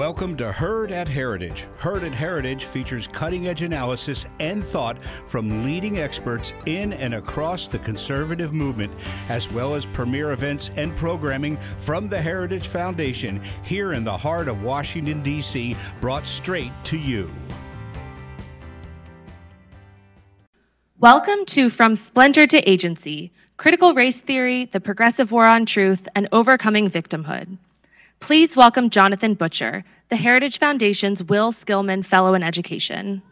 Welcome to Heard at Heritage. Heard at Heritage features cutting edge analysis and thought from leading experts in and across the conservative movement, as well as premier events and programming from the Heritage Foundation here in the heart of Washington, D.C., brought straight to you. Welcome to From Splintered to Agency Critical Race Theory, the Progressive War on Truth, and Overcoming Victimhood. Please welcome Jonathan Butcher, the Heritage Foundation's Will Skillman Fellow in Education.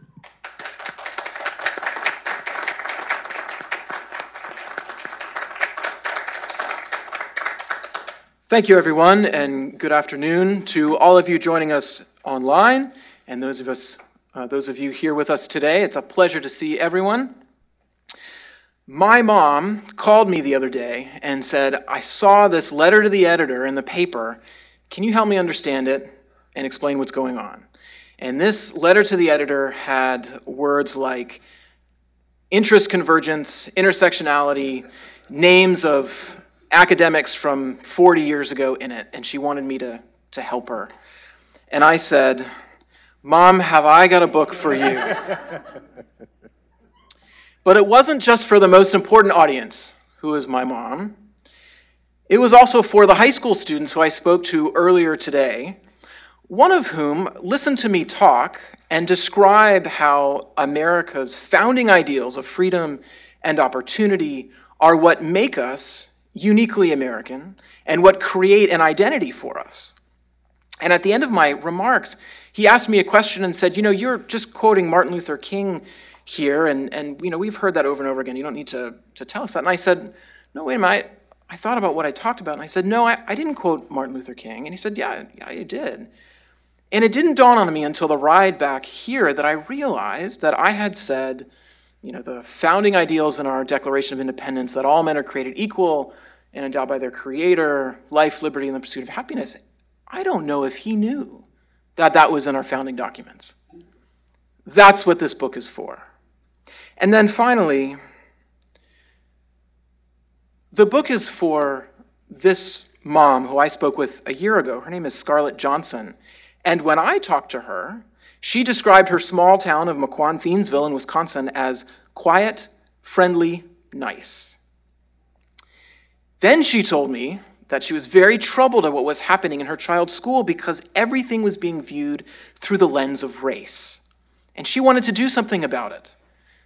Thank you, everyone, and good afternoon to all of you joining us online and those of us, uh, those of you here with us today. It's a pleasure to see everyone. My mom called me the other day and said, I saw this letter to the editor in the paper can you help me understand it and explain what's going on? And this letter to the editor had words like interest convergence, intersectionality, names of academics from 40 years ago in it, and she wanted me to, to help her. And I said, Mom, have I got a book for you? but it wasn't just for the most important audience, who is my mom. It was also for the high school students who I spoke to earlier today, one of whom listened to me talk and describe how America's founding ideals of freedom and opportunity are what make us uniquely American and what create an identity for us. And at the end of my remarks, he asked me a question and said, You know, you're just quoting Martin Luther King here, and, and you know, we've heard that over and over again. You don't need to, to tell us that. And I said, No, wait a minute. I thought about what I talked about, and I said, No, I, I didn't quote Martin Luther King. And he said, Yeah, yeah, you did. And it didn't dawn on me until the ride back here that I realized that I had said, you know, the founding ideals in our Declaration of Independence that all men are created equal and endowed by their Creator, life, liberty, and the pursuit of happiness. I don't know if he knew that that was in our founding documents. That's what this book is for. And then finally, the book is for this mom who I spoke with a year ago. Her name is Scarlett Johnson. And when I talked to her, she described her small town of Mequon Thiensville in Wisconsin as quiet, friendly, nice. Then she told me that she was very troubled at what was happening in her child's school because everything was being viewed through the lens of race. And she wanted to do something about it.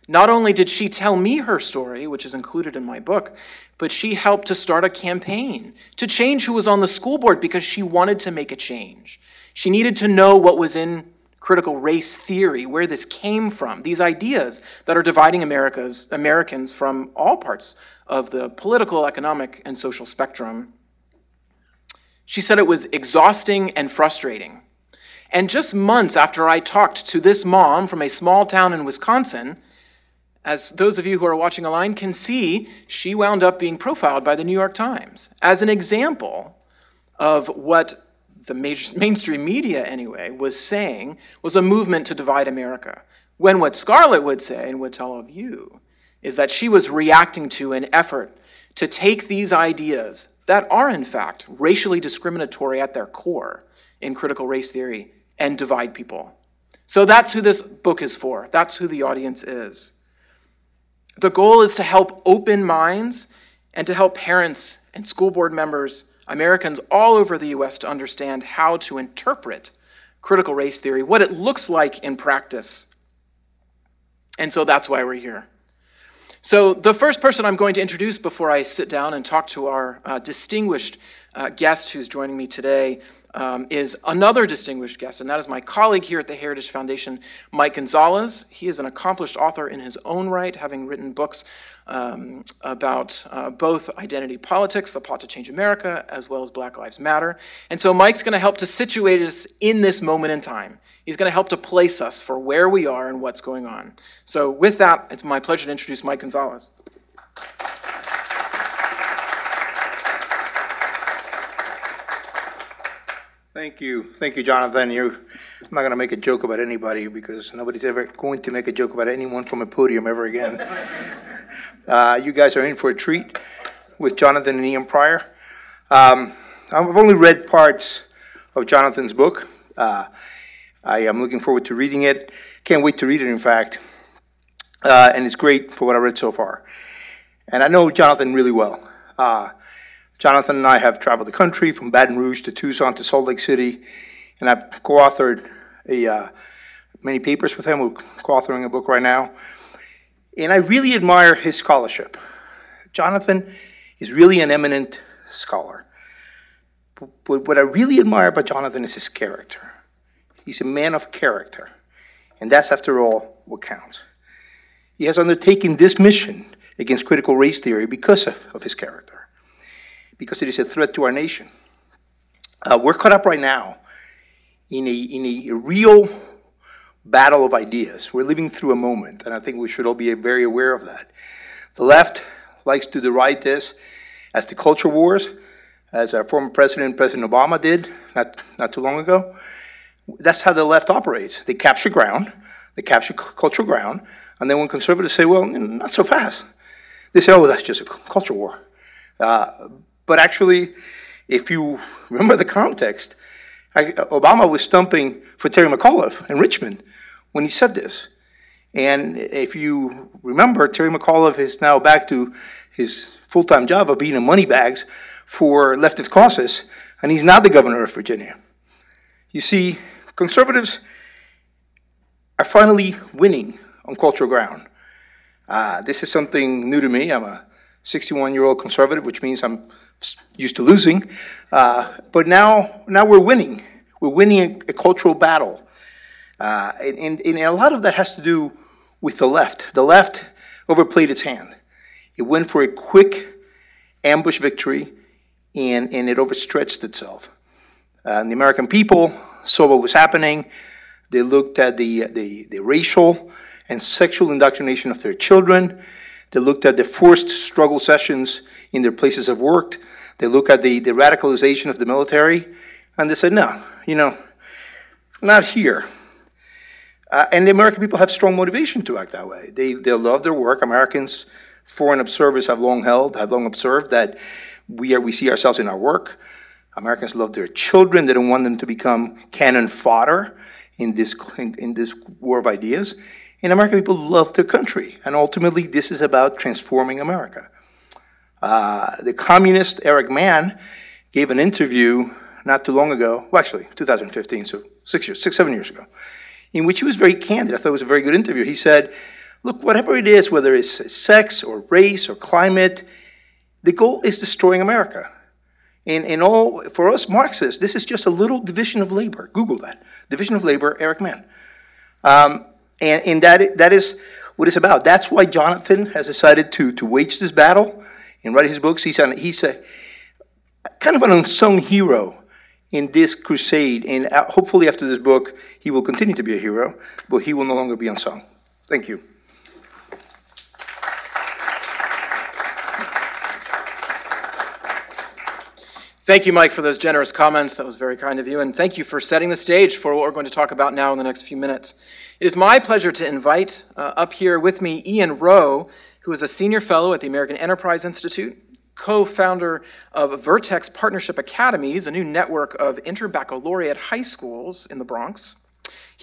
Not only did she tell me her story, which is included in my book, but she helped to start a campaign to change who was on the school board because she wanted to make a change. She needed to know what was in critical race theory, where this came from, these ideas that are dividing America's Americans from all parts of the political, economic, and social spectrum. She said it was exhausting and frustrating. And just months after I talked to this mom from a small town in Wisconsin, as those of you who are watching online can see, she wound up being profiled by the New York Times as an example of what the major, mainstream media, anyway, was saying was a movement to divide America. When what Scarlett would say, and would tell of you, is that she was reacting to an effort to take these ideas that are, in fact, racially discriminatory at their core in critical race theory and divide people. So that's who this book is for. That's who the audience is. The goal is to help open minds and to help parents and school board members, Americans all over the US, to understand how to interpret critical race theory, what it looks like in practice. And so that's why we're here. So, the first person I'm going to introduce before I sit down and talk to our uh, distinguished uh, guest who's joining me today um, is another distinguished guest, and that is my colleague here at the Heritage Foundation, Mike Gonzalez. He is an accomplished author in his own right, having written books um, about uh, both identity politics, the plot to change America, as well as Black Lives Matter. And so Mike's going to help to situate us in this moment in time. He's going to help to place us for where we are and what's going on. So, with that, it's my pleasure to introduce Mike Gonzalez. Thank you. Thank you, Jonathan. You, I'm not going to make a joke about anybody because nobody's ever going to make a joke about anyone from a podium ever again. uh, you guys are in for a treat with Jonathan and Ian Prior. Um, I've only read parts of Jonathan's book, Uh, I am looking forward to reading it. Can't wait to read it, in fact. Uh, and it's great for what I read so far. And I know Jonathan really well. Uh, Jonathan and I have traveled the country from Baton Rouge to Tucson to Salt Lake City, and I've co authored a, uh, many papers with him. We're co authoring a book right now. And I really admire his scholarship. Jonathan is really an eminent scholar. But what I really admire about Jonathan is his character. He's a man of character. And that's, after all, what counts. He has undertaken this mission against critical race theory because of, of his character, because it is a threat to our nation. Uh, we're caught up right now in a, in a real battle of ideas. We're living through a moment, and I think we should all be very aware of that. The left likes to deride this as the culture wars, as our former president, President Obama, did not, not too long ago. That's how the left operates. They capture ground, they capture cultural ground, and then when conservatives say, well, not so fast, they say, oh, that's just a culture war. Uh, but actually, if you remember the context, I, Obama was stumping for Terry McAuliffe in Richmond when he said this. And if you remember, Terry McAuliffe is now back to his full time job of being in money bags for leftist causes, and he's not the governor of Virginia. You see, conservatives are finally winning on cultural ground. Uh, this is something new to me. I'm a 61 year old conservative, which means I'm used to losing. Uh, but now, now we're winning. We're winning a, a cultural battle. Uh, and, and, and a lot of that has to do with the left. The left overplayed its hand. It went for a quick ambush victory and, and it overstretched itself. Uh, and the American people saw what was happening. They looked at the, the, the racial and sexual indoctrination of their children. They looked at the forced struggle sessions in their places of work. They looked at the, the radicalization of the military. And they said, no, you know, not here. Uh, and the American people have strong motivation to act that way. They, they love their work. Americans, foreign observers have long held, have long observed that we, are, we see ourselves in our work. Americans love their children. They don't want them to become cannon fodder in this, in, this war of ideas. And American people love their country. And ultimately, this is about transforming America. Uh, the communist Eric Mann gave an interview not too long ago, well, actually, 2015, so six years, six, seven years ago, in which he was very candid. I thought it was a very good interview. He said, Look, whatever it is, whether it's sex or race or climate, the goal is destroying America. And, and all, for us Marxists, this is just a little division of labor. Google that. Division of labor, Eric Mann. Um, and and that, that is what it's about. That's why Jonathan has decided to, to wage this battle and write his books. He's, an, he's a kind of an unsung hero in this crusade. And uh, hopefully, after this book, he will continue to be a hero, but he will no longer be unsung. Thank you. Thank you, Mike, for those generous comments. That was very kind of you. And thank you for setting the stage for what we're going to talk about now in the next few minutes. It is my pleasure to invite uh, up here with me Ian Rowe, who is a senior fellow at the American Enterprise Institute, co founder of Vertex Partnership Academies, a new network of interbaccalaureate high schools in the Bronx.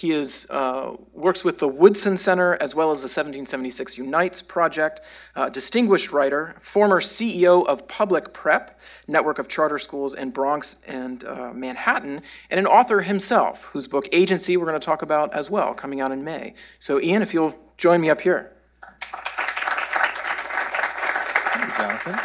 He is, uh, works with the Woodson Center as well as the 1776 Unites Project, uh, distinguished writer, former CEO of Public Prep, network of charter schools in Bronx and uh, Manhattan, and an author himself, whose book Agency we're going to talk about as well, coming out in May. So, Ian, if you'll join me up here. Thank you, Jonathan.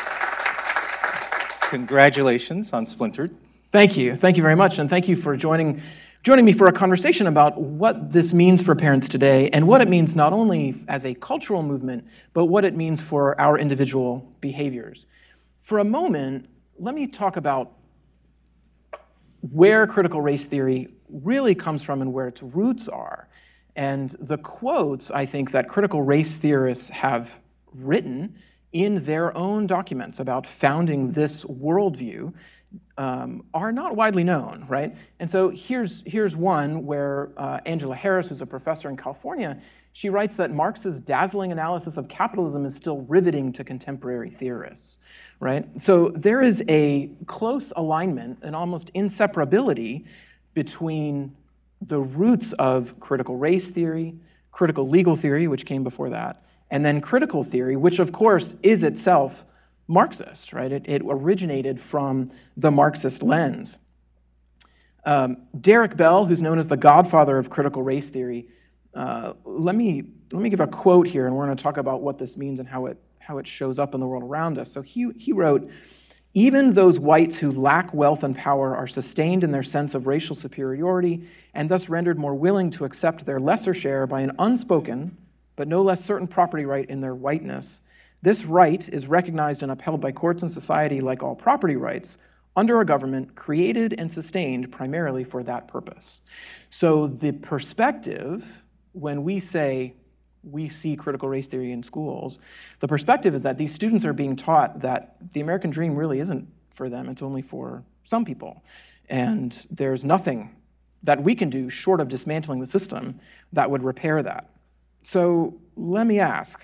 Congratulations on Splintered. Thank you. Thank you very much. And thank you for joining joining me for a conversation about what this means for parents today and what it means not only as a cultural movement, but what it means for our individual behaviors. For a moment, let me talk about where critical race theory really comes from and where its roots are. And the quotes, I think, that critical race theorists have written in their own documents about founding this worldview um, are not widely known, right? And so here's, here's one where uh, Angela Harris, who's a professor in California, she writes that Marx's dazzling analysis of capitalism is still riveting to contemporary theorists, right? So there is a close alignment, an almost inseparability between the roots of critical race theory, critical legal theory, which came before that, and then critical theory, which of course is itself Marxist, right? It, it originated from the Marxist lens. Um, Derek Bell, who's known as the godfather of critical race theory, uh, let, me, let me give a quote here, and we're going to talk about what this means and how it, how it shows up in the world around us. So he, he wrote, even those whites who lack wealth and power are sustained in their sense of racial superiority and thus rendered more willing to accept their lesser share by an unspoken, but no less certain property right in their whiteness. This right is recognized and upheld by courts and society like all property rights under a government created and sustained primarily for that purpose. So the perspective, when we say we see critical race theory in schools, the perspective is that these students are being taught that the American dream really isn't for them, it's only for some people. And there's nothing that we can do short of dismantling the system that would repair that. So let me ask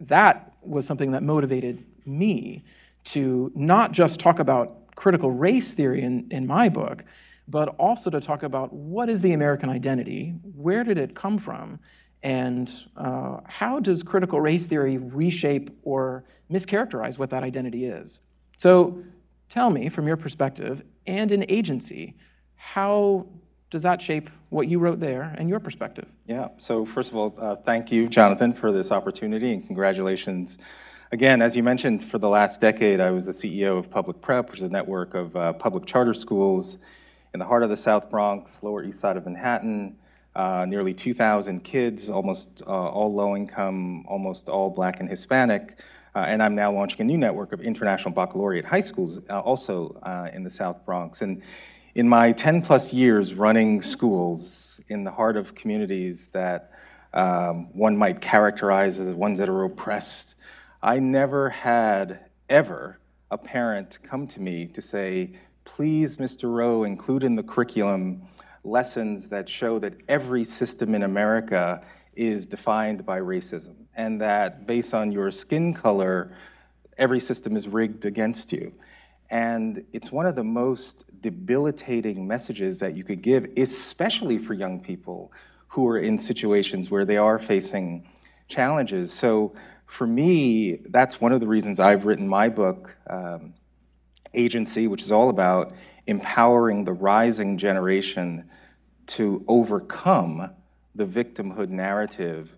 that was something that motivated me to not just talk about critical race theory in, in my book, but also to talk about what is the American identity, where did it come from, and uh, how does critical race theory reshape or mischaracterize what that identity is? So tell me, from your perspective and in agency, how does that shape what you wrote there and your perspective? Yeah, so first of all, uh, thank you, Jonathan, for this opportunity and congratulations. Again, as you mentioned, for the last decade, I was the CEO of Public Prep, which is a network of uh, public charter schools in the heart of the South Bronx, Lower East Side of Manhattan, uh, nearly 2,000 kids, almost uh, all low income, almost all black and Hispanic. Uh, and I'm now launching a new network of international baccalaureate high schools, uh, also uh, in the South Bronx. And in my 10 plus years running schools in the heart of communities that um, one might characterize as ones that are oppressed, I never had ever a parent come to me to say, please, Mr. Rowe, include in the curriculum lessons that show that every system in America is defined by racism, and that based on your skin color, every system is rigged against you. And it's one of the most debilitating messages that you could give, especially for young people who are in situations where they are facing challenges. So for me, that's one of the reasons I've written my book, um, Agency, which is all about empowering the rising generation to overcome the victimhood narrative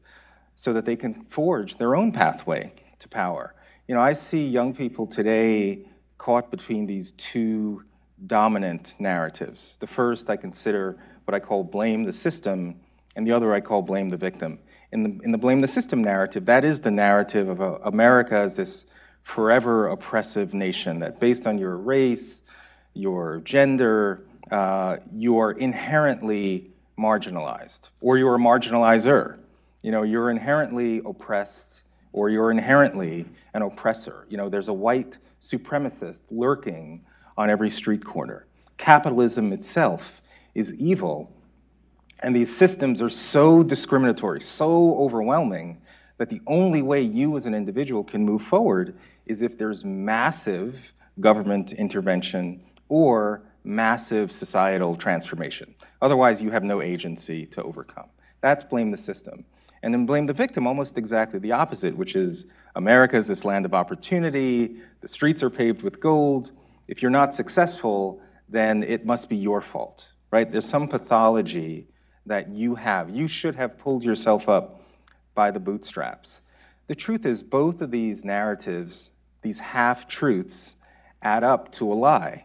so that they can forge their own pathway to power. You know, I see young people today caught between these two dominant narratives. The first I consider what I call blame the system, and the other I call blame the victim. In the, in the blame the system narrative, that is the narrative of uh, America as this forever oppressive nation that based on your race, your gender, uh, you are inherently marginalized, or you're a marginalizer. You know, you're inherently oppressed, or you're inherently an oppressor. You know, there's a white supremacist lurking on every street corner. Capitalism itself is evil, and these systems are so discriminatory, so overwhelming, that the only way you as an individual can move forward is if there's massive government intervention or massive societal transformation. Otherwise, you have no agency to overcome. That's blame the system. And then blame the victim, almost exactly the opposite, which is America is this land of opportunity, the streets are paved with gold. If you're not successful, then it must be your fault, right? There's some pathology that you have. You should have pulled yourself up by the bootstraps. The truth is, both of these narratives, these half truths, add up to a lie.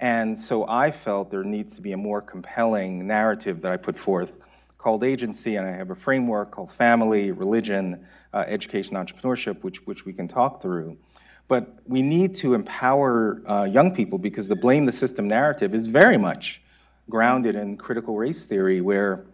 And so I felt there needs to be a more compelling narrative that I put forth called agency, and I have a framework called family, religion, uh, education, entrepreneurship, which, which we can talk through. But we need to empower uh, young people because the blame the system narrative is very much grounded in critical race theory, where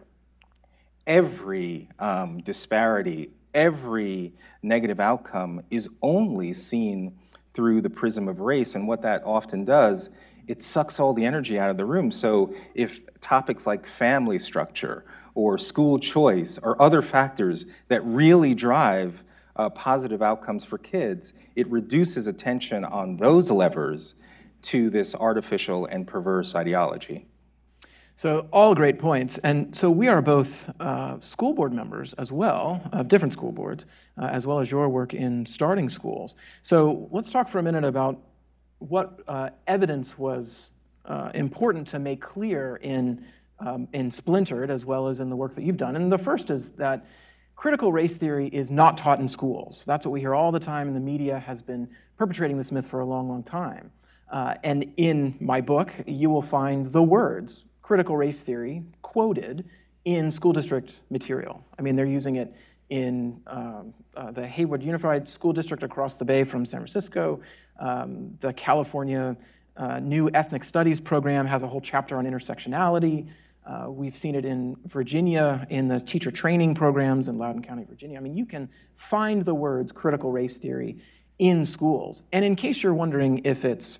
every um, disparity, every negative outcome is only seen through the prism of race. And what that often does it sucks all the energy out of the room. So if topics like family structure or school choice or other factors that really drive uh, positive outcomes for kids, it reduces attention on those levers to this artificial and perverse ideology. So, all great points. And so, we are both uh, school board members as well, of different school boards, uh, as well as your work in starting schools. So, let's talk for a minute about what uh, evidence was uh, important to make clear in, um, in Splintered as well as in the work that you've done. And the first is that critical race theory is not taught in schools. That's what we hear all the time, and the media has been perpetrating this myth for a long, long time. Uh, and in my book, you will find the words critical race theory quoted in school district material. I mean, they're using it in um, uh, the Hayward Unified School District across the bay from San Francisco. Um, the California uh, New Ethnic Studies program has a whole chapter on intersectionality. Uh, we've seen it in Virginia in the teacher training programs in Loudoun County, Virginia. I mean, you can find the words critical race theory in schools. And in case you're wondering if it's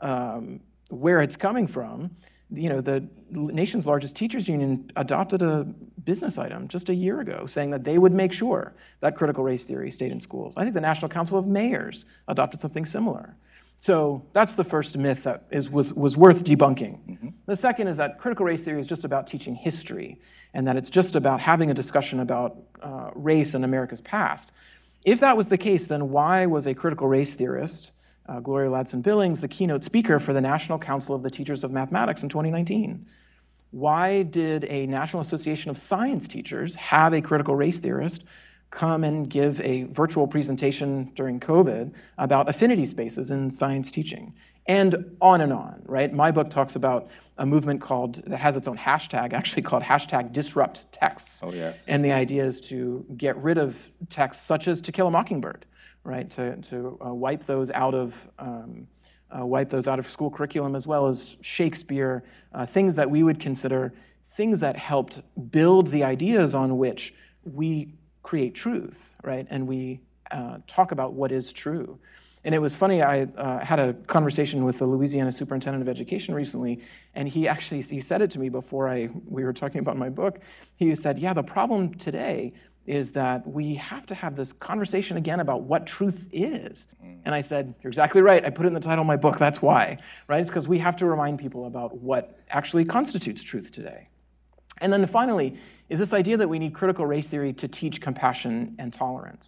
um, where it's coming from, you know, the nation's largest teachers union adopted a business item just a year ago saying that they would make sure that critical race theory stayed in schools. I think the National Council of Mayors adopted something similar. So that's the first myth that is, was, was worth debunking. Mm-hmm. The second is that critical race theory is just about teaching history, and that it's just about having a discussion about uh, race in America's past. If that was the case, then why was a critical race theorist, uh, Gloria Ladson Billings, the keynote speaker for the National Council of the Teachers of Mathematics in 2019? Why did a National Association of Science Teachers have a critical race theorist come and give a virtual presentation during COVID about affinity spaces in science teaching, and on and on, right? My book talks about a movement called, that has its own hashtag, actually called hashtag disrupt texts. Oh, yes. And the idea is to get rid of texts such as To Kill a Mockingbird, right? To, to uh, wipe those out of, um, uh, wipe those out of school curriculum as well as Shakespeare, uh, things that we would consider things that helped build the ideas on which we create truth, right? And we uh, talk about what is true. And it was funny. I uh, had a conversation with the Louisiana Superintendent of Education recently, and he actually he said it to me before I we were talking about my book. He said, "Yeah, the problem today is that we have to have this conversation again about what truth is." Mm. And I said, "You're exactly right. I put it in the title of my book. That's why, right? It's because we have to remind people about what actually constitutes truth today." And then finally, is this idea that we need critical race theory to teach compassion and tolerance.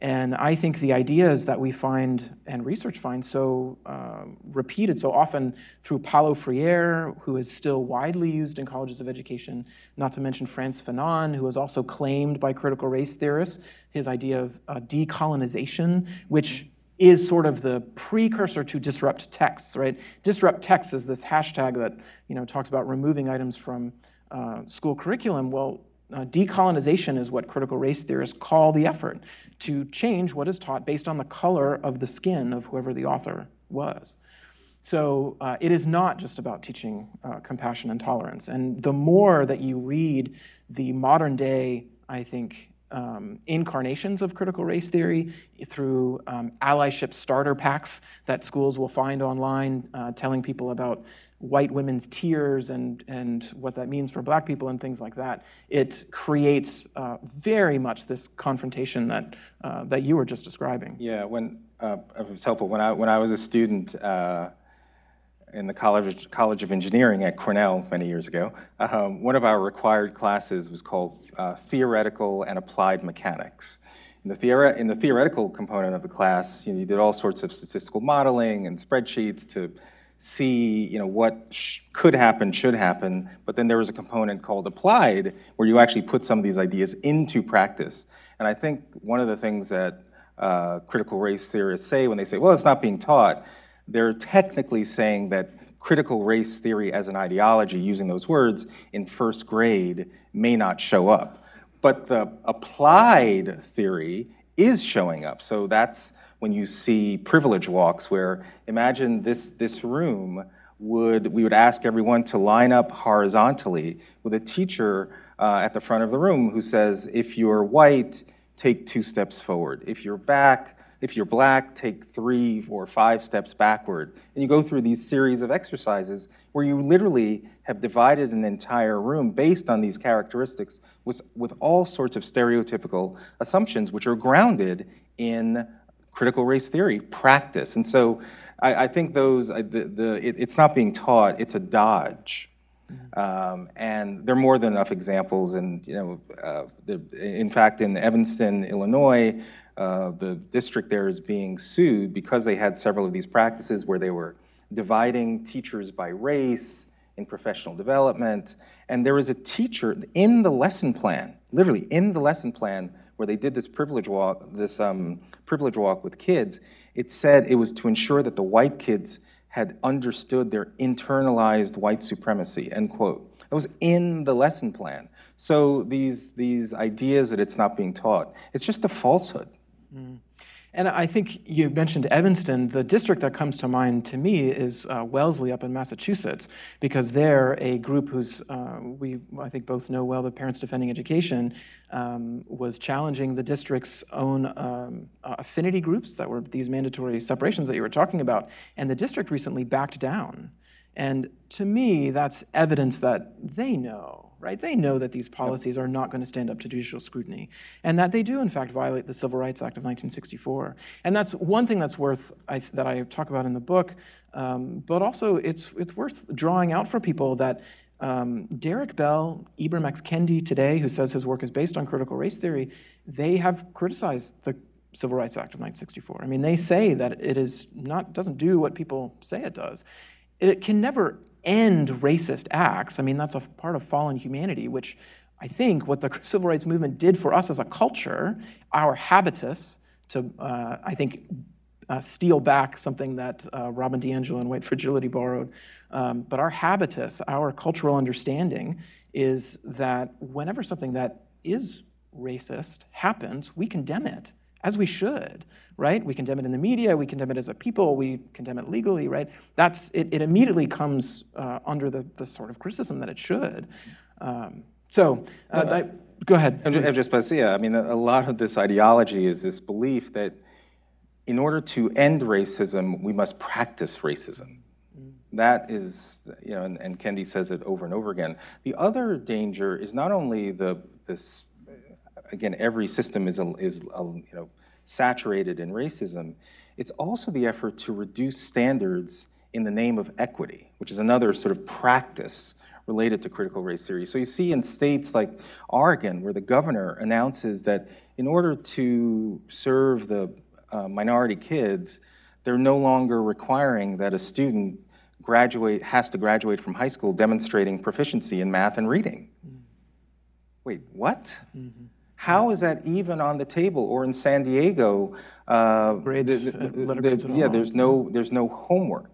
And I think the ideas that we find and research finds so um, repeated so often through Paulo Freire, who is still widely used in colleges of education, not to mention Frantz Fanon, who is also claimed by critical race theorists, his idea of uh, decolonization, which is sort of the precursor to disrupt texts, right? Disrupt texts is this hashtag that you know talks about removing items from uh, school curriculum, well, uh, decolonization is what critical race theorists call the effort to change what is taught based on the color of the skin of whoever the author was. So uh, it is not just about teaching uh, compassion and tolerance. And the more that you read the modern day, I think, um, incarnations of critical race theory through um, allyship starter packs that schools will find online uh, telling people about white women's tears and, and what that means for black people and things like that, it creates uh, very much this confrontation that, uh, that you were just describing. Yeah, when, uh, it was helpful. When I, when I was a student uh, in the College, College of Engineering at Cornell many years ago, um, one of our required classes was called uh, Theoretical and Applied Mechanics. In the, theore- in the theoretical component of the class, you, know, you did all sorts of statistical modeling and spreadsheets to see you know what sh- could happen should happen but then there was a component called applied where you actually put some of these ideas into practice. And i think one of the things that uh, critical race theorists say when they say well it's not being taught they're technically saying that critical race theory as an ideology using those words in first grade may not show up. But the applied theory is showing up. So that's when you see privilege walks, where imagine this, this room would, we would ask everyone to line up horizontally with a teacher uh, at the front of the room who says, if you're white, take two steps forward. If you're back, if you're black, take three or five steps backward. And you go through these series of exercises where you literally have divided an entire room based on these characteristics with, with all sorts of stereotypical assumptions, which are grounded in critical race theory practice. And so I, I think those, the, the, it, it's not being taught, it's a dodge. Um, and there are more than enough examples. And you know, uh, the, in fact, in Evanston, Illinois, uh, the district there is being sued because they had several of these practices where they were dividing teachers by race in professional development. And there was a teacher in the lesson plan, literally in the lesson plan, where they did this privilege walk, this um, privilege walk with kids. It said it was to ensure that the white kids had understood their internalized white supremacy, end quote. That was in the lesson plan. So these, these ideas that it's not being taught, it's just a falsehood. Mm. And I think you mentioned Evanston. The district that comes to mind to me is uh, Wellesley up in Massachusetts, because they're a group who's, uh, we I think both know well, the Parents Defending Education um, was challenging the district's own um, affinity groups that were these mandatory separations that you were talking about. And the district recently backed down. And to me, that's evidence that they know right? They know that these policies are not going to stand up to judicial scrutiny, and that they do, in fact, violate the Civil Rights Act of 1964. And that's one thing that's worth I, that I talk about in the book. Um, but also, it's it's worth drawing out for people that um, Derek Bell, Ibram X. Kendi today, who says his work is based on critical race theory, they have criticized the Civil Rights Act of 1964. I mean, they say that it is not doesn't do what people say it does. It can never end racist acts. I mean, that's a part of fallen humanity, which I think what the civil rights movement did for us as a culture, our habitus, to, uh, I think, uh, steal back something that uh, Robin DiAngelo and White Fragility borrowed. Um, but our habitus, our cultural understanding, is that whenever something that is racist happens, we condemn it as we should, right? We condemn it in the media, we condemn it as a people, we condemn it legally, right? That's it. It immediately comes uh, under the, the sort of criticism that it should. Um, so, uh, I, go ahead. I'm just, I'm just about to say, yeah, I mean, a, a lot of this ideology is this belief that in order to end racism, we must practice racism. Mm. That is, you know, and, and Kendi says it over and over again. The other danger is not only the this again, every system is, a, is you know, saturated in racism. It's also the effort to reduce standards in the name of equity, which is another sort of practice related to critical race theory. So you see in states like Oregon, where the governor announces that in order to serve the uh, minority kids, they're no longer requiring that a student graduate has to graduate from high school demonstrating proficiency in math and reading. Mm. Wait, what? Mm-hmm. How is that even on the table? Or in San Diego, uh, grades, the, the, the, yeah, there's no there's no homework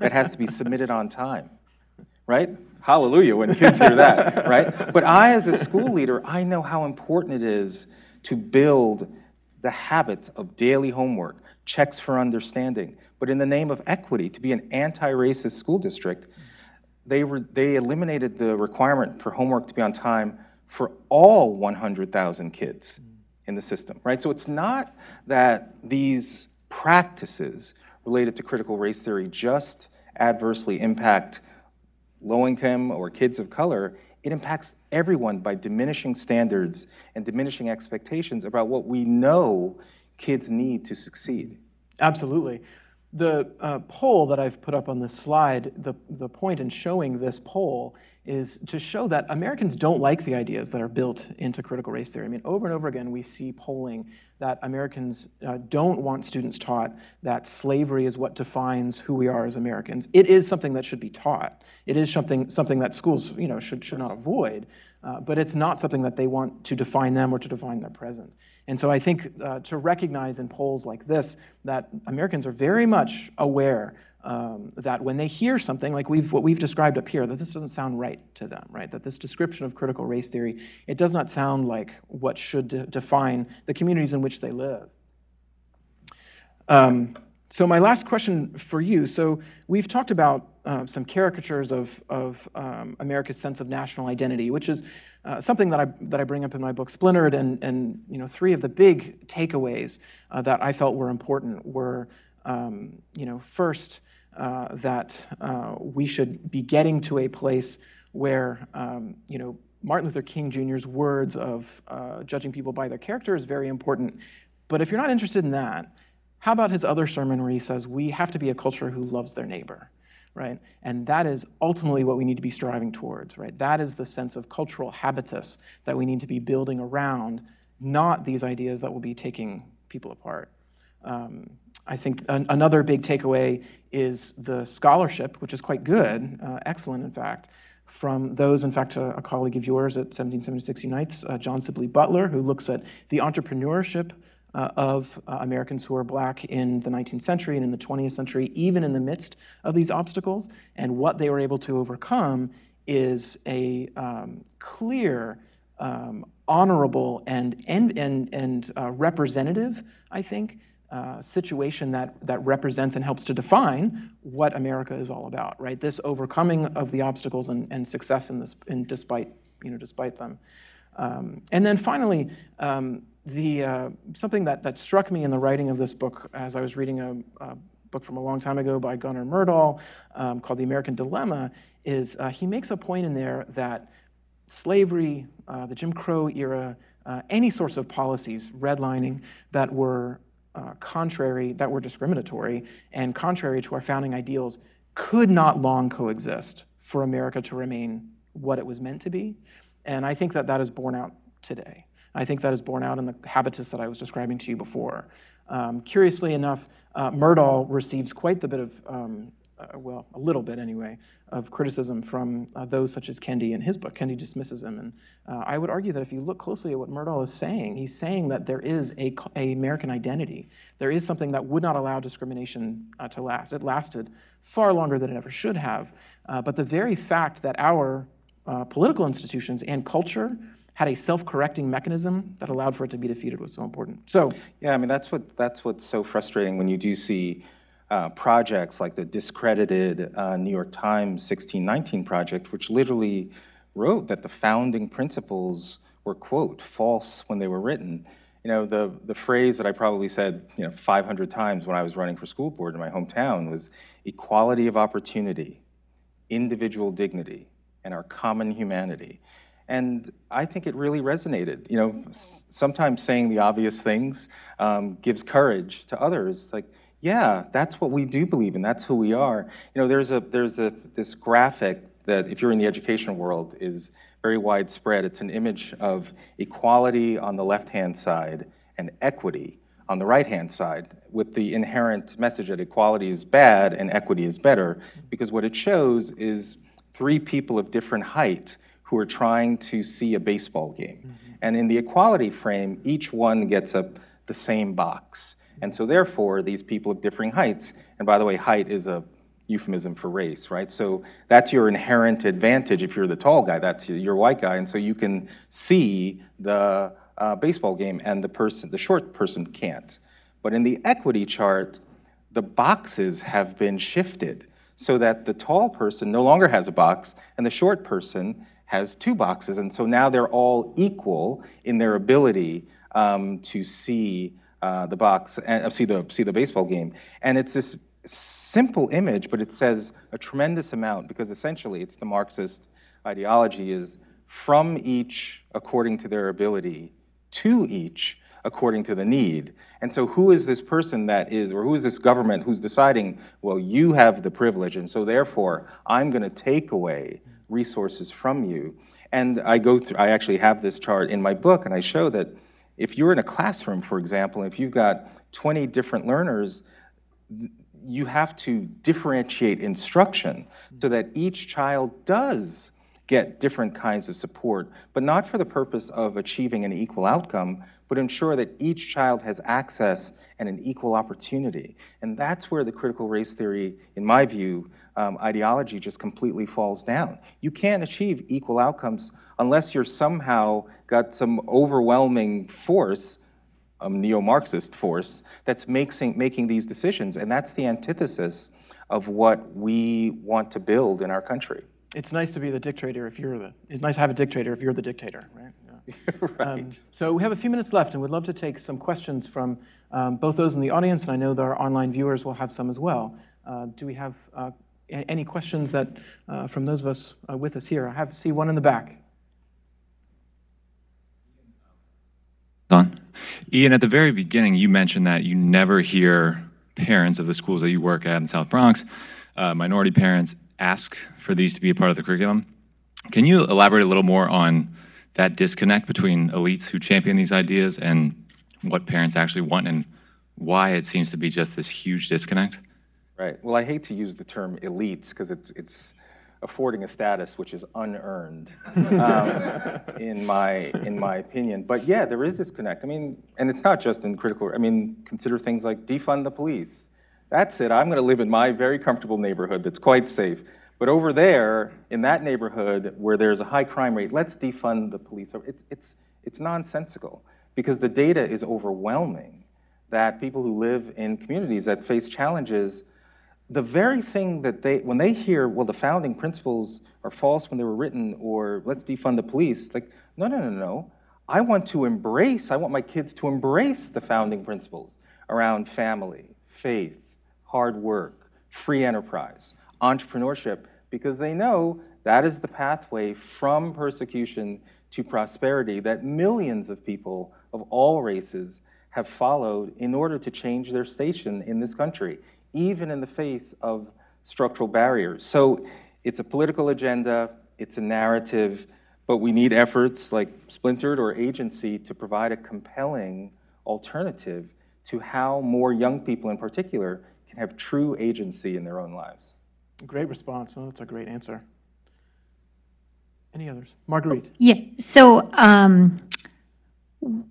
that has to be submitted on time, right? Hallelujah when kids hear that, right? But I, as a school leader, I know how important it is to build the habits of daily homework, checks for understanding. But in the name of equity, to be an anti-racist school district, they, re- they eliminated the requirement for homework to be on time for all 100,000 kids in the system, right? So it's not that these practices related to critical race theory just adversely impact low income or kids of color, it impacts everyone by diminishing standards and diminishing expectations about what we know kids need to succeed. Absolutely. The uh, poll that I've put up on this slide, the, the point in showing this poll is to show that Americans don't like the ideas that are built into critical race theory. I mean, over and over again, we see polling that Americans uh, don't want students taught that slavery is what defines who we are as Americans. It is something that should be taught. It is something, something that schools you know, should, should not avoid, uh, but it's not something that they want to define them or to define their present. And so I think uh, to recognize in polls like this that Americans are very much aware um, that when they hear something like we've, what we've described up here, that this doesn't sound right to them, right? That this description of critical race theory, it does not sound like what should de- define the communities in which they live. Um, so my last question for you, so we've talked about uh, some caricatures of, of um, America's sense of national identity, which is uh, something that I, that I bring up in my book Splintered, and, and you know, three of the big takeaways uh, that I felt were important were, um, you know, first, uh, that uh, we should be getting to a place where, um, you know, Martin Luther King Jr.'s words of uh, judging people by their character is very important. But if you're not interested in that, how about his other sermon where he says, we have to be a culture who loves their neighbor? right? And that is ultimately what we need to be striving towards, right? That is the sense of cultural habitus that we need to be building around, not these ideas that will be taking people apart. Um, I think an, another big takeaway is the scholarship, which is quite good, uh, excellent, in fact, from those, in fact, a, a, colleague of yours at 1776 Unites, uh, John Sibley Butler, who looks at the entrepreneurship uh, of uh, Americans who are black in the 19th century and in the 20th century, even in the midst of these obstacles. And what they were able to overcome is a um, clear, um, honorable, and, and, and, and uh, representative, I think, uh, situation that, that represents and helps to define what America is all about, right? This overcoming of the obstacles and, and success in this, in despite, you know, despite them. Um, and then finally, um, the, uh, something that, that struck me in the writing of this book as I was reading a, a book from a long time ago by Gunnar Myrdal um, called The American Dilemma is uh, he makes a point in there that slavery, uh, the Jim Crow era, uh, any sorts of policies, redlining, that were uh, contrary, that were discriminatory and contrary to our founding ideals could not long coexist for America to remain what it was meant to be. And I think that that is borne out today. I think that is borne out in the habitus that I was describing to you before. Um, curiously enough, uh, Myrdal receives quite the bit of, um, uh, well, a little bit anyway, of criticism from uh, those such as Kendi in his book. Kendi dismisses him. And uh, I would argue that if you look closely at what Myrdal is saying, he's saying that there is a, a American identity. There is something that would not allow discrimination uh, to last. It lasted far longer than it ever should have. Uh, but the very fact that our political institutions and culture had a self-correcting mechanism that allowed for it to be defeated was so important. So yeah, I mean that's what that's what's so frustrating when you do see uh, projects like the discredited uh, New York Times 1619 project, which literally wrote that the founding principles were quote false when they were written. You know, the the phrase that I probably said you know 500 times when I was running for school board in my hometown was equality of opportunity, individual dignity, and our common humanity. And I think it really resonated. You know, sometimes saying the obvious things um, gives courage to others. Like, yeah, that's what we do believe in. That's who we are. You know, there's a there's a this graphic that if you're in the education world is very widespread. It's an image of equality on the left-hand side and equity on the right-hand side, with the inherent message that equality is bad and equity is better, because what it shows is three people of different height who are trying to see a baseball game. Mm-hmm. And in the equality frame, each one gets a, the same box. And so, therefore, these people of differing heights, and by the way, height is a euphemism for race, right? So that's your inherent advantage if you're the tall guy, that's your white guy, and so you can see the uh, baseball game, and the person, the short person, can't. But in the equity chart, the boxes have been shifted so that the tall person no longer has a box, and the short person has two boxes, and so now they're all equal in their ability um, to see uh, the box and uh, see the see the baseball game. And it's this simple image, but it says a tremendous amount because essentially it's the Marxist ideology is from each according to their ability, to each according to the need. And so, who is this person that is, or who is this government who's deciding, well, you have the privilege, and so therefore I'm going to take away resources from you. And I go through, I actually have this chart in my book, and I show that if you're in a classroom, for example, if you've got 20 different learners, you have to differentiate instruction so that each child does get different kinds of support, but not for the purpose of achieving an equal outcome, but ensure that each child has access and an equal opportunity. And that's where the critical race theory, in my view, um, ideology just completely falls down. You can't achieve equal outcomes unless you're somehow got some overwhelming force, a neo-Marxist force, that's making, making these decisions. And that's the antithesis of what we want to build in our country. It's nice to be the dictator if you're the. It's nice to have a dictator if you're the dictator, right? Yeah. right. Um, so we have a few minutes left, and we'd love to take some questions from um, both those in the audience, and I know that our online viewers will have some as well. Uh, do we have uh, any questions that uh, from those of us uh, with us here? I have see one in the back. Don, Ian, at the very beginning, you mentioned that you never hear parents of the schools that you work at in South Bronx uh, minority parents ask for these to be a part of the curriculum. Can you elaborate a little more on that disconnect between elites who champion these ideas and what parents actually want and why it seems to be just this huge disconnect? Right. Well, I hate to use the term elites because it's it's affording a status which is unearned, um, in my in my opinion. But yeah, there is this connect. I mean, and it's not just in critical. I mean, consider things like defund the police. That's it. I'm going to live in my very comfortable neighborhood that's quite safe. But over there, in that neighborhood where there's a high crime rate, let's defund the police. It's it's it's nonsensical because the data is overwhelming that people who live in communities that face challenges the very thing that they, when they hear, well, the founding principles are false when they were written, or let's defund the police, like, no, no, no, no. I want to embrace, I want my kids to embrace the founding principles around family, faith, hard work, free enterprise, entrepreneurship, because they know that is the pathway from persecution to prosperity that millions of people of all races have followed in order to change their station in this country even in the face of structural barriers. So it's a political agenda, it's a narrative, but we need efforts like Splintered or Agency to provide a compelling alternative to how more young people in particular can have true agency in their own lives. Great response. Oh, that's a great answer. Any others? Marguerite. Yeah. So, um,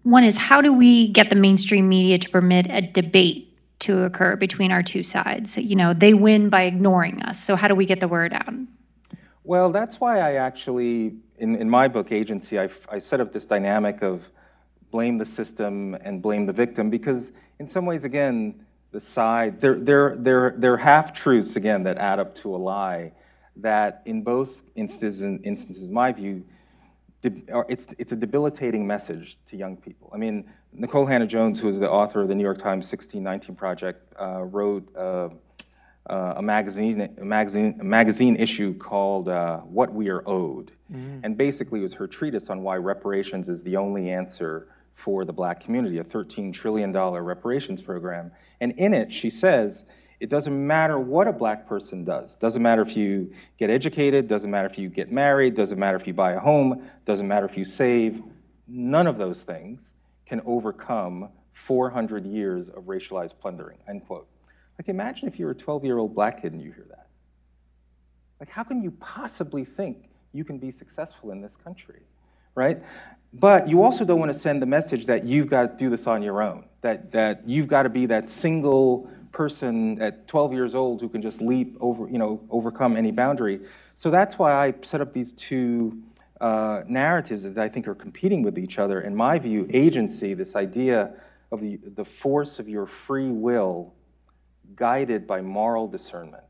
one is how do we get the mainstream media to permit a debate to occur between our two sides. You know, they win by ignoring us. So how do we get the word out? Well, that's why I actually, in, in my book, Agency, I, I set up this dynamic of blame the system and blame the victim because, in some ways, again, the side, they're, they're, they're, they're half truths, again, that add up to a lie. That in both instances, instances in my view, it's, it's a debilitating message to young people. I mean, Nikole Hannah-Jones, who is the author of the New York Times 1619 Project, uh, wrote uh, uh, a, magazine, a, magazine, a magazine issue called uh, What We Are Owed. Mm. And basically, it was her treatise on why reparations is the only answer for the black community, a $13 trillion reparations program. And in it, she says, it doesn't matter what a black person does. Doesn't matter if you get educated, doesn't matter if you get married, doesn't matter if you buy a home, doesn't matter if you save. None of those things can overcome 400 years of racialized plundering, end quote. Like imagine if you're a 12-year-old black kid and you hear that. Like how can you possibly think you can be successful in this country, right? But you also don't want to send the message that you've got to do this on your own, that, that you've got to be that single person at 12 years old who can just leap over, you know, overcome any boundary. So that's why I set up these two uh, narratives that I think are competing with each other. In my view, agency, this idea of the, the force of your free will guided by moral discernment.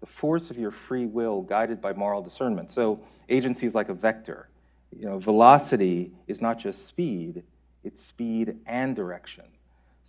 The force of your free will guided by moral discernment. So agency is like a vector. You know, velocity is not just speed, it's speed and direction.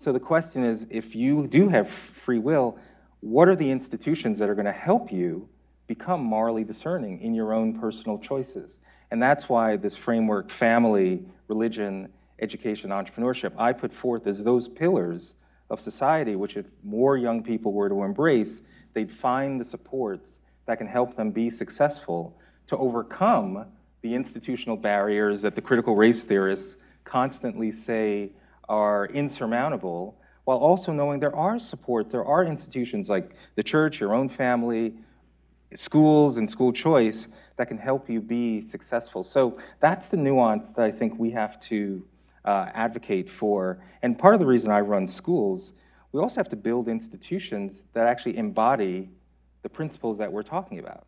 So the question is if you do have free will, what are the institutions that are going to help you become morally discerning in your own personal choices? And that's why this framework, family, religion, education, entrepreneurship, I put forth as those pillars of society, which if more young people were to embrace, they'd find the supports that can help them be successful to overcome the institutional barriers that the critical race theorists constantly say are insurmountable, while also knowing there are supports, there are institutions like the church, your own family, schools, and school choice that can help you be successful. So that's the nuance that I think we have to uh, advocate for. And part of the reason I run schools, we also have to build institutions that actually embody the principles that we're talking about,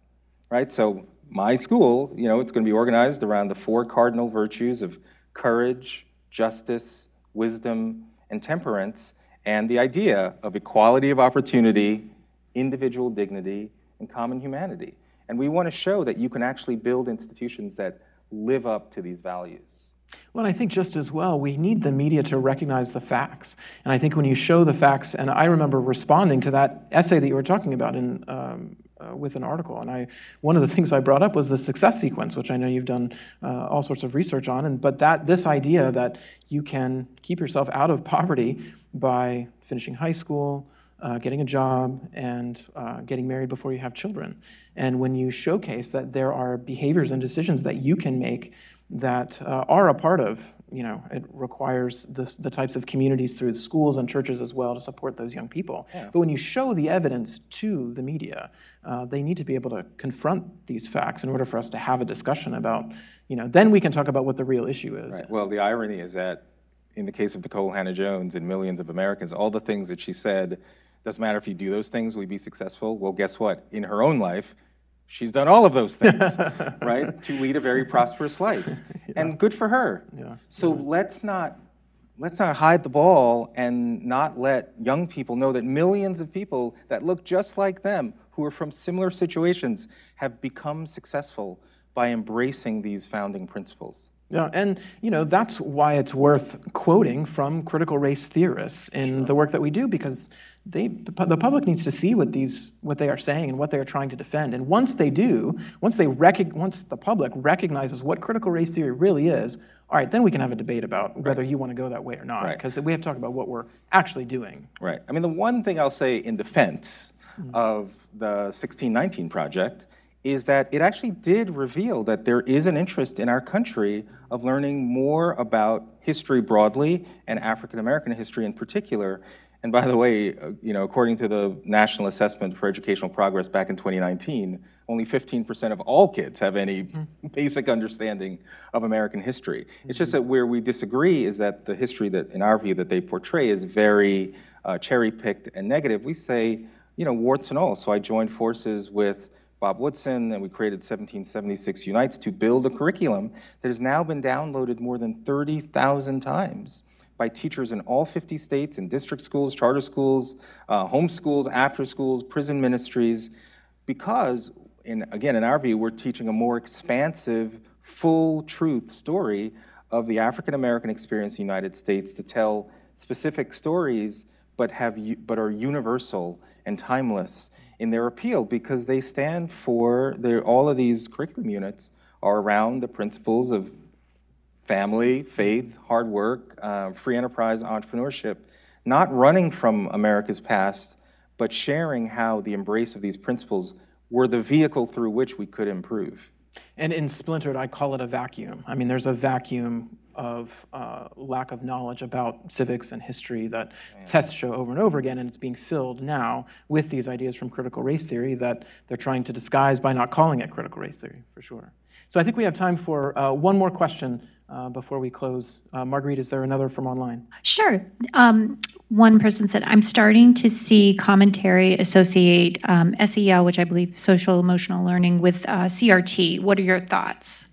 right? So my school, you know, it's going to be organized around the four cardinal virtues of courage, justice, wisdom, and temperance, and the idea of equality of opportunity, individual dignity, and common humanity. And we want to show that you can actually build institutions that live up to these values. Well, I think just as well, we need the media to recognize the facts. And I think when you show the facts, and I remember responding to that essay that you were talking about in, um, uh, with an article, and I, one of the things I brought up was the success sequence, which I know you've done uh, all sorts of research on. And but that this idea that you can keep yourself out of poverty by finishing high school, uh, getting a job, and uh, getting married before you have children. And when you showcase that there are behaviors and decisions that you can make that uh, are a part of, you know, it requires this, the types of communities through the schools and churches as well to support those young people. Yeah. But when you show the evidence to the media, uh, they need to be able to confront these facts in order for us to have a discussion about, you know, then we can talk about what the real issue is. Right. Well, the irony is that in the case of Nikole Hannah Jones and millions of Americans, all the things that she said, doesn't matter if you do those things, will you be successful? Well, guess what? In her own life, she's done all of those things, right? To lead a very prosperous life. And good for her. Yeah. So let's not let's not hide the ball and not let young people know that millions of people that look just like them who are from similar situations have become successful by embracing these founding principles. Yeah, and you know that's why it's worth quoting from critical race theorists in the work that we do because they the, the public needs to see what these what they are saying and what they are trying to defend. And once they do, once they recog- once the public recognizes what critical race theory really is, all right, then we can have a debate about whether you want to go that way or not. Right. Because we have to talk about what we're actually doing. Right. I mean, the one thing I'll say in defense hmm. of the 1619 Project is that it actually did reveal that there is an interest in our country of learning more about history broadly and African American history in particular. And by the way, uh, you know, according to the National Assessment for Educational Progress back in 2019, only 15% of all kids have any basic understanding of American history. It's just that where we disagree is that the history that, in our view, that they portray is very uh, cherry-picked and negative. We say, you know, warts and all. So I joined forces with Bob Woodson, and we created 1776 Unites to build a curriculum that has now been downloaded more than 30,000 times by teachers in all 50 states, in district schools, charter schools, uh, home schools, after schools, prison ministries, because, in, again, in our view, we're teaching a more expansive, full truth story of the African American experience in the United States to tell specific stories, but, have, but are universal and timeless in their appeal because they stand for their, all of these curriculum units are around the principles of family, faith, hard work, uh, free enterprise, entrepreneurship, not running from America's past, but sharing how the embrace of these principles were the vehicle through which we could improve. And in Splintered, I call it a vacuum. I mean, there's a vacuum of uh, lack of knowledge about civics and history that tests show over and over again, and it's being filled now with these ideas from critical race theory that they're trying to disguise by not calling it critical race theory, for sure. So I think we have time for uh, one more question uh, before we close. Uh, Marguerite, is there another from online? Sure. Um, one person said, I'm starting to see commentary associate um, SEL, which I believe social emotional learning, with uh, CRT. What are your thoughts?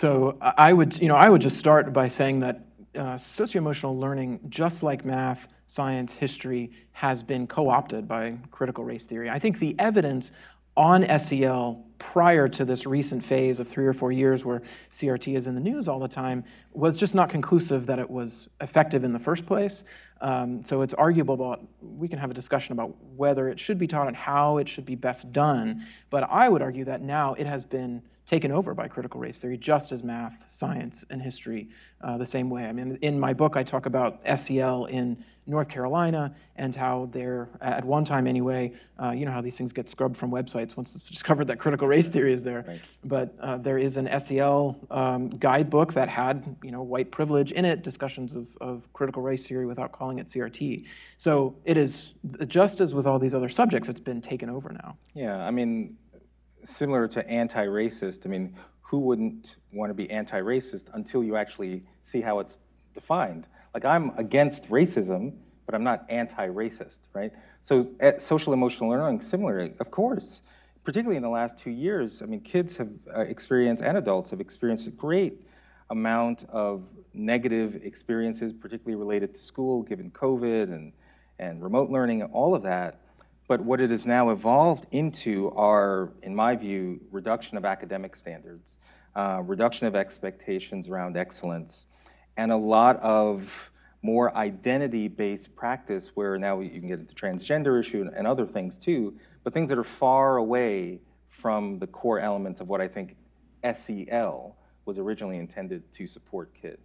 So I would, you know, I would just start by saying that uh, socio-emotional learning, just like math, science, history, has been co-opted by critical race theory. I think the evidence on SEL prior to this recent phase of three or four years where CRT is in the news all the time was just not conclusive that it was effective in the first place. Um, so it's arguable about, we can have a discussion about whether it should be taught and how it should be best done. But I would argue that now it has been taken over by critical race theory, just as math, science, and history uh, the same way. I mean, in my book, I talk about SEL in North Carolina and how they're, at one time anyway, uh, you know how these things get scrubbed from websites once it's discovered that critical race theory is there. Right. But uh, there is an SEL um, guidebook that had, you know, white privilege in it, discussions of, of critical race theory without calling it CRT. So it is, just as with all these other subjects, it's been taken over now. Yeah, I mean, similar to anti-racist, I mean, who wouldn't want to be anti-racist until you actually see how it's defined? Like, I'm against racism, but I'm not anti-racist, right? So, at social emotional learning, similarly, of course, particularly in the last two years, I mean, kids have uh, experienced and adults have experienced a great amount of negative experiences, particularly related to school, given COVID and, and remote learning, all of that. But what it has now evolved into are, in my view, reduction of academic standards, uh, reduction of expectations around excellence, and a lot of more identity-based practice where now you can get into transgender issue and other things too, but things that are far away from the core elements of what I think SEL was originally intended to support kids.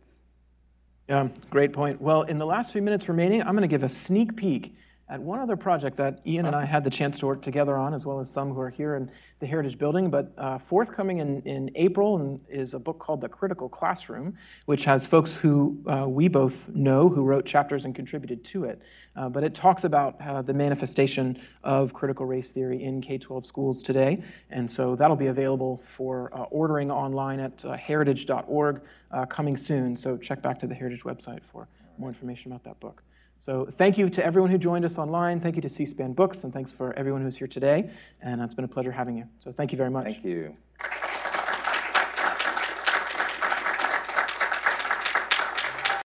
Yeah, great point. Well, in the last few minutes remaining, I'm going to give a sneak peek at one other project that Ian and I had the chance to work together on, as well as some who are here in the Heritage Building. But uh, forthcoming in, in April is a book called The Critical Classroom, which has folks who uh, we both know who wrote chapters and contributed to it. Uh, but it talks about uh, the manifestation of critical race theory in K 12 schools today. And so that'll be available for uh, ordering online at uh, heritage.org coming soon. So check back to the Heritage website for more information about that book. So thank you to everyone who joined us online. Thank you to C-SPAN Books, and thanks for everyone who's here today. And it's been a pleasure having you. So thank you very much. Thank you.